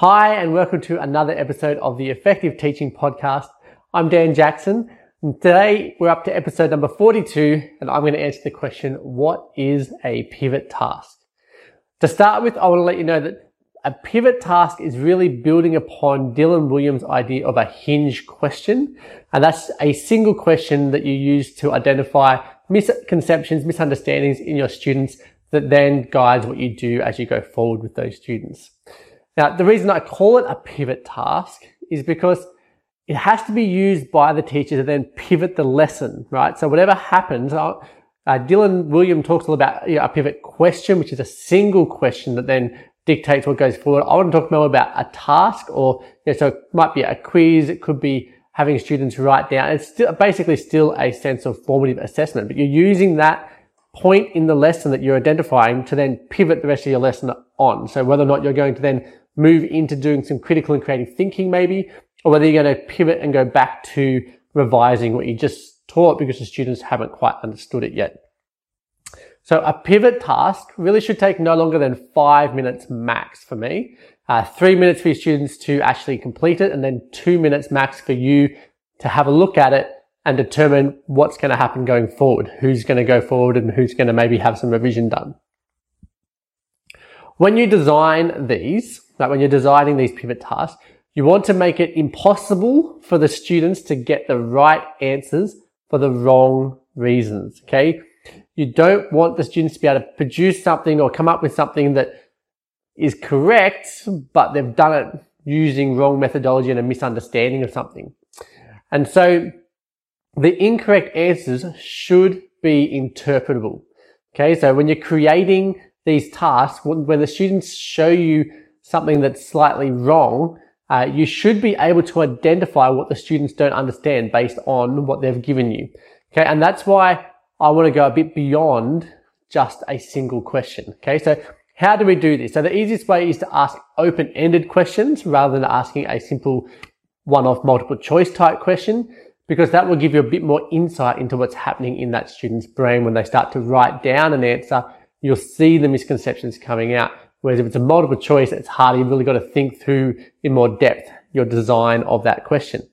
Hi, and welcome to another episode of the Effective Teaching Podcast. I'm Dan Jackson, and today we're up to episode number 42, and I'm going to answer the question, what is a pivot task? To start with, I want to let you know that a pivot task is really building upon Dylan Wiliam's idea of a hinge question, and that's a single question that you use to identify misconceptions, misunderstandings in your students that then guides what you do as you go forward with those students. Now, the reason I call it a pivot task is because it has to be used by the teacher to then pivot the lesson, right? So whatever happens, uh, uh Dylan Wiliam talks lot about you know, a pivot question, which is a single question that then dictates what goes forward. I want to talk more about a task or, you know, so it might be a quiz. It could be having students write down. It's still basically still a sense of formative assessment, but you're using that point in the lesson that you're identifying to then pivot the rest of your lesson on. So whether or not you're going to then move into doing some critical and creative thinking maybe, or whether you're going to pivot and go back to revising what you just taught because the students haven't quite understood it yet. So a pivot task really should take no longer than five minutes max for me. Uh, three minutes for your students to actually complete it and then two minutes max for you to have a look at it and determine what's going to happen going forward, who's going to go forward and who's going to maybe have some revision done. When you design these, like when you're designing these pivot tasks, you want to make it impossible for the students to get the right answers for the wrong reasons. Okay. You don't want the students to be able to produce something or come up with something that is correct, but they've done it using wrong methodology and a misunderstanding of something. And so the incorrect answers should be interpretable. Okay. So when you're creating these tasks, when the students show you something that's slightly wrong, uh, you should be able to identify what the students don't understand based on what they've given you. Okay. And that's why I want to go a bit beyond just a single question. Okay. So how do we do this? So the easiest way is to ask open-ended questions rather than asking a simple one-off multiple choice type question because that will give you a bit more insight into what's happening in that student's brain when they start to write down an answer. You'll see the misconceptions coming out. Whereas if it's a multiple choice, it's harder. You've really got to think through in more depth your design of that question.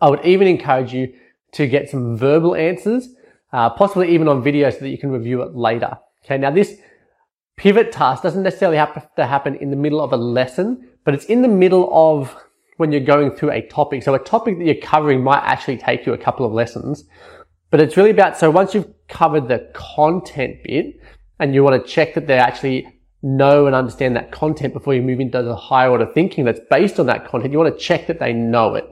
I would even encourage you to get some verbal answers, uh, possibly even on video so that you can review it later. Okay. Now this pivot task doesn't necessarily have to happen in the middle of a lesson, but it's in the middle of when you're going through a topic. So a topic that you're covering might actually take you a couple of lessons, but it's really about, so once you've covered the content bit and you want to check that they're actually know and understand that content before you move into the higher order thinking that's based on that content. You want to check that they know it.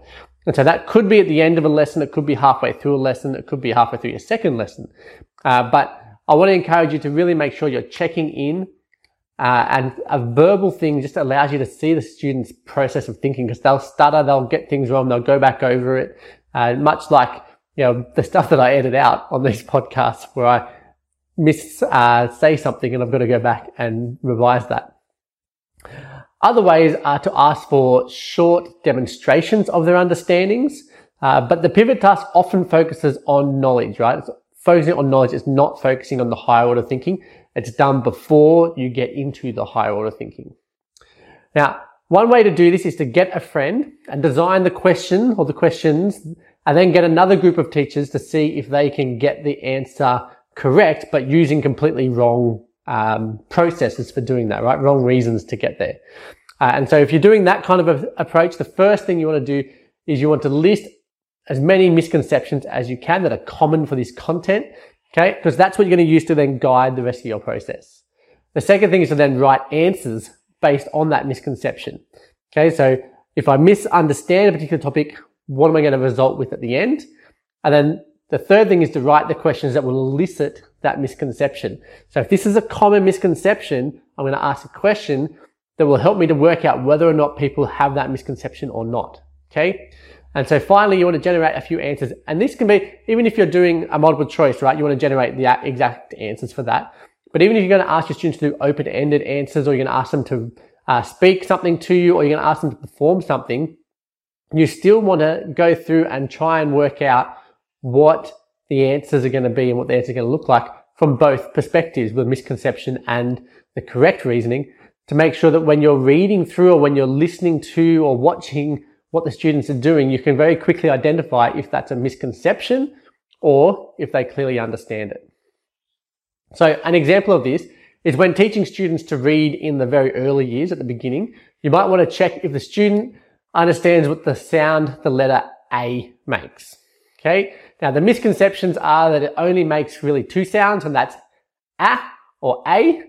And so that could be at the end of a lesson. It could be halfway through a lesson. It could be halfway through your second lesson. Uh, but I want to encourage you to really make sure you're checking in. Uh, and a verbal thing just allows you to see the student's process of thinking because they'll stutter, they'll get things wrong, they'll go back over it. Uh, much like, you know, the stuff that I edit out on these podcasts where I miss uh, say something and I've got to go back and revise that. Other ways are to ask for short demonstrations of their understandings, uh, but the pivot task often focuses on knowledge, right? It's focusing on knowledge is not focusing on the higher order thinking. It's done before you get into the higher order thinking. Now, one way to do this is to get a friend and design the question or the questions and then get another group of teachers to see if they can get the answer correct, but using completely wrong um, processes for doing that, right? Wrong reasons to get there. Uh, and so if you're doing that kind of a, approach, the first thing you want to do is you want to list as many misconceptions as you can that are common for this content. Okay. Because that's what you're going to use to then guide the rest of your process. The second thing is to then write answers based on that misconception. Okay. So if I misunderstand a particular topic, what am I going to result with at the end? And then the third thing is to write the questions that will elicit that misconception. So if this is a common misconception, I'm going to ask a question that will help me to work out whether or not people have that misconception or not. Okay. And so finally, you want to generate a few answers. And this can be, even if you're doing a multiple choice, right? You want to generate the exact answers for that. But even if you're going to ask your students to do open-ended answers or you're going to ask them to uh, speak something to you or you're going to ask them to perform something, you still want to go through and try and work out what the answers are going to be and what the answers are going to look like from both perspectives, the misconception and the correct reasoning, to make sure that when you're reading through or when you're listening to or watching what the students are doing, you can very quickly identify if that's a misconception or if they clearly understand it. So an example of this is when teaching students to read in the very early years at the beginning, you might want to check if the student understands what the sound the letter A makes. Okay. Now the misconceptions are that it only makes really two sounds and that's A or A.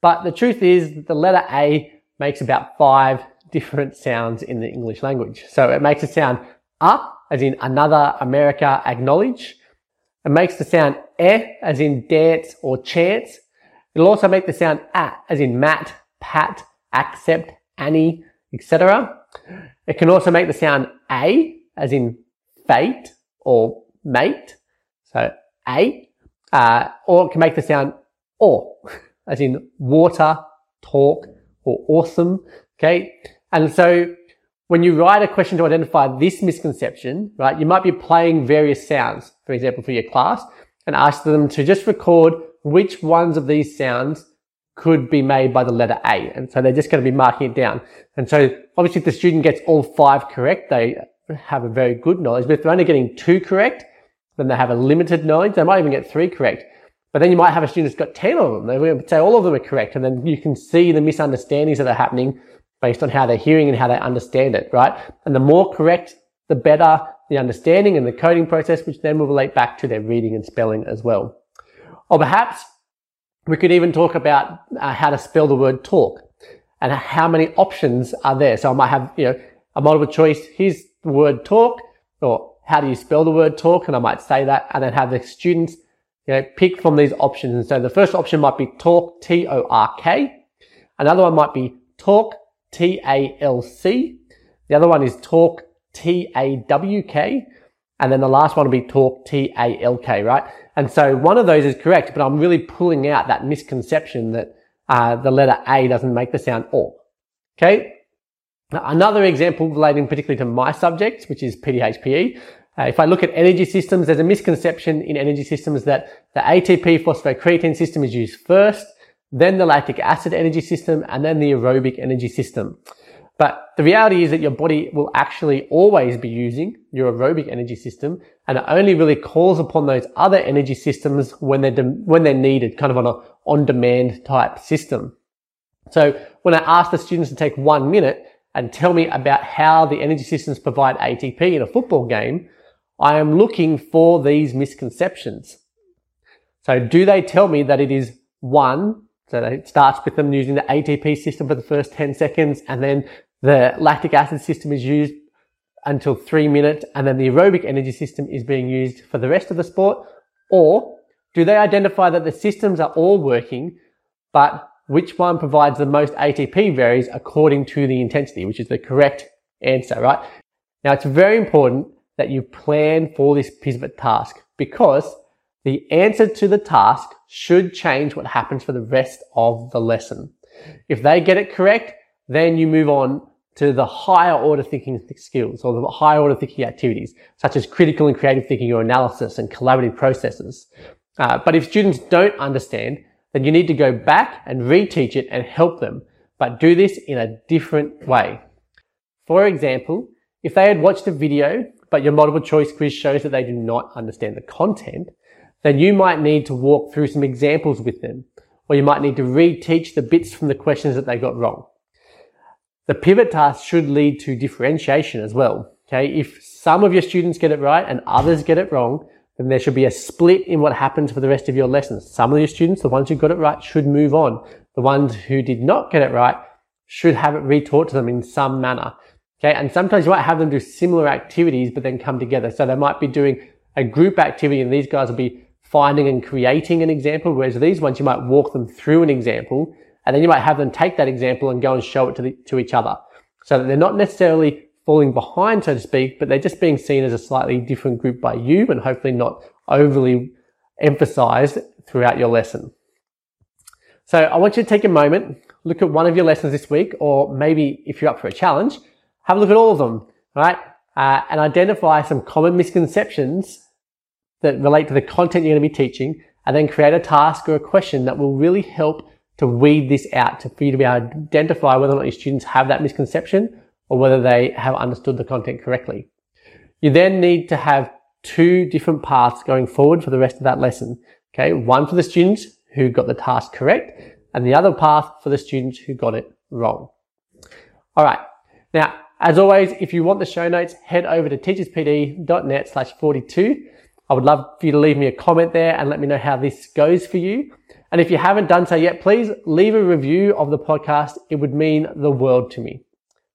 But the truth is the letter A makes about five different sounds in the English language. So it makes a sound up as in another America acknowledge. It makes the sound e as in dance or chance. It'll also make the sound at as in mat, Pat, accept, Annie, etc. It can also make the sound a as in fate or mate. So a, uh, or it can make the sound or as in water, talk, or awesome. Okay. And so when you write a question to identify this misconception, right, you might be playing various sounds, for example, for your class and ask them to just record which ones of these sounds could be made by the letter A. And so they're just going to be marking it down. And so obviously if the student gets all five correct, they have a very good knowledge. But if they're only getting two correct, then they have a limited knowledge. They might even get three correct. But then you might have a student that's got 10 of them. They say all of them are correct. And then you can see the misunderstandings that are happening based on how they're hearing and how they understand it, right? And the more correct, the better the understanding and the coding process, which then will relate back to their reading and spelling as well. Or perhaps we could even talk about uh, how to spell the word talk and how many options are there. So I might have, you know, a multiple choice. Here's word talk or how do you spell the word talk? And I might say that and then have the students, you know, pick from these options. And so the first option might be talk, T-O-R-K. Another one might be talk, T-A-L-C. The other one is talk, T-A-W-K. And then the last one will be talk, T-A-L-K, right? And so one of those is correct, but I'm really pulling out that misconception that uh, the letter A doesn't make the sound or. Okay? Another example relating particularly to my subject, which is PDHPE. Uh, if I look at energy systems, there's a misconception in energy systems that the ATP phosphocreatine system is used first then the lactic acid energy system, and then the aerobic energy system. But the reality is that your body will actually always be using your aerobic energy system and it only really calls upon those other energy systems when they're, de- when they're needed, kind of on a on-demand type system. So when I ask the students to take one minute and tell me about how the energy systems provide ATP in a football game, I am looking for these misconceptions. So do they tell me that it is one, so it starts with them using the ATP system for the first 10 seconds and then the lactic acid system is used until three minutes and then the aerobic energy system is being used for the rest of the sport? Or do they identify that the systems are all working, but which one provides the most ATP varies according to the intensity, which is the correct answer, right? Now it's very important that you plan for this pivot task because the answer to the task should change what happens for the rest of the lesson. If they get it correct, then you move on to the higher order thinking skills or the higher order thinking activities, such as critical and creative thinking or analysis and collaborative processes. Uh, but if students don't understand, then you need to go back and reteach it and help them, but do this in a different way. For example, if they had watched a video, but your multiple choice quiz shows that they do not understand the content, then you might need to walk through some examples with them, or you might need to reteach the bits from the questions that they got wrong. The pivot task should lead to differentiation as well. Okay. If some of your students get it right and others get it wrong, then there should be a split in what happens for the rest of your lessons. Some of your students, the ones who got it right, should move on. The ones who did not get it right should have it retaught to them in some manner. Okay. And sometimes you might have them do similar activities, but then come together. So they might be doing a group activity and these guys will be finding and creating an example, whereas these ones you might walk them through an example and then you might have them take that example and go and show it to, the, to each other. So that they're not necessarily falling behind, so to speak, but they're just being seen as a slightly different group by you and hopefully not overly emphasized throughout your lesson. So I want you to take a moment, look at one of your lessons this week, or maybe if you're up for a challenge, have a look at all of them, right? Uh, and identify some common misconceptions that relate to the content you're going to be teaching and then create a task or a question that will really help to weed this out to for you to be able to identify whether or not your students have that misconception or whether they have understood the content correctly. You then need to have two different paths going forward for the rest of that lesson. Okay. One for the students who got the task correct and the other path for the students who got it wrong. All right. Now, as always, if you want the show notes, head over to teacherspd.net slash 42. I would love for you to leave me a comment there and let me know how this goes for you. And if you haven't done so yet, please leave a review of the podcast. It would mean the world to me.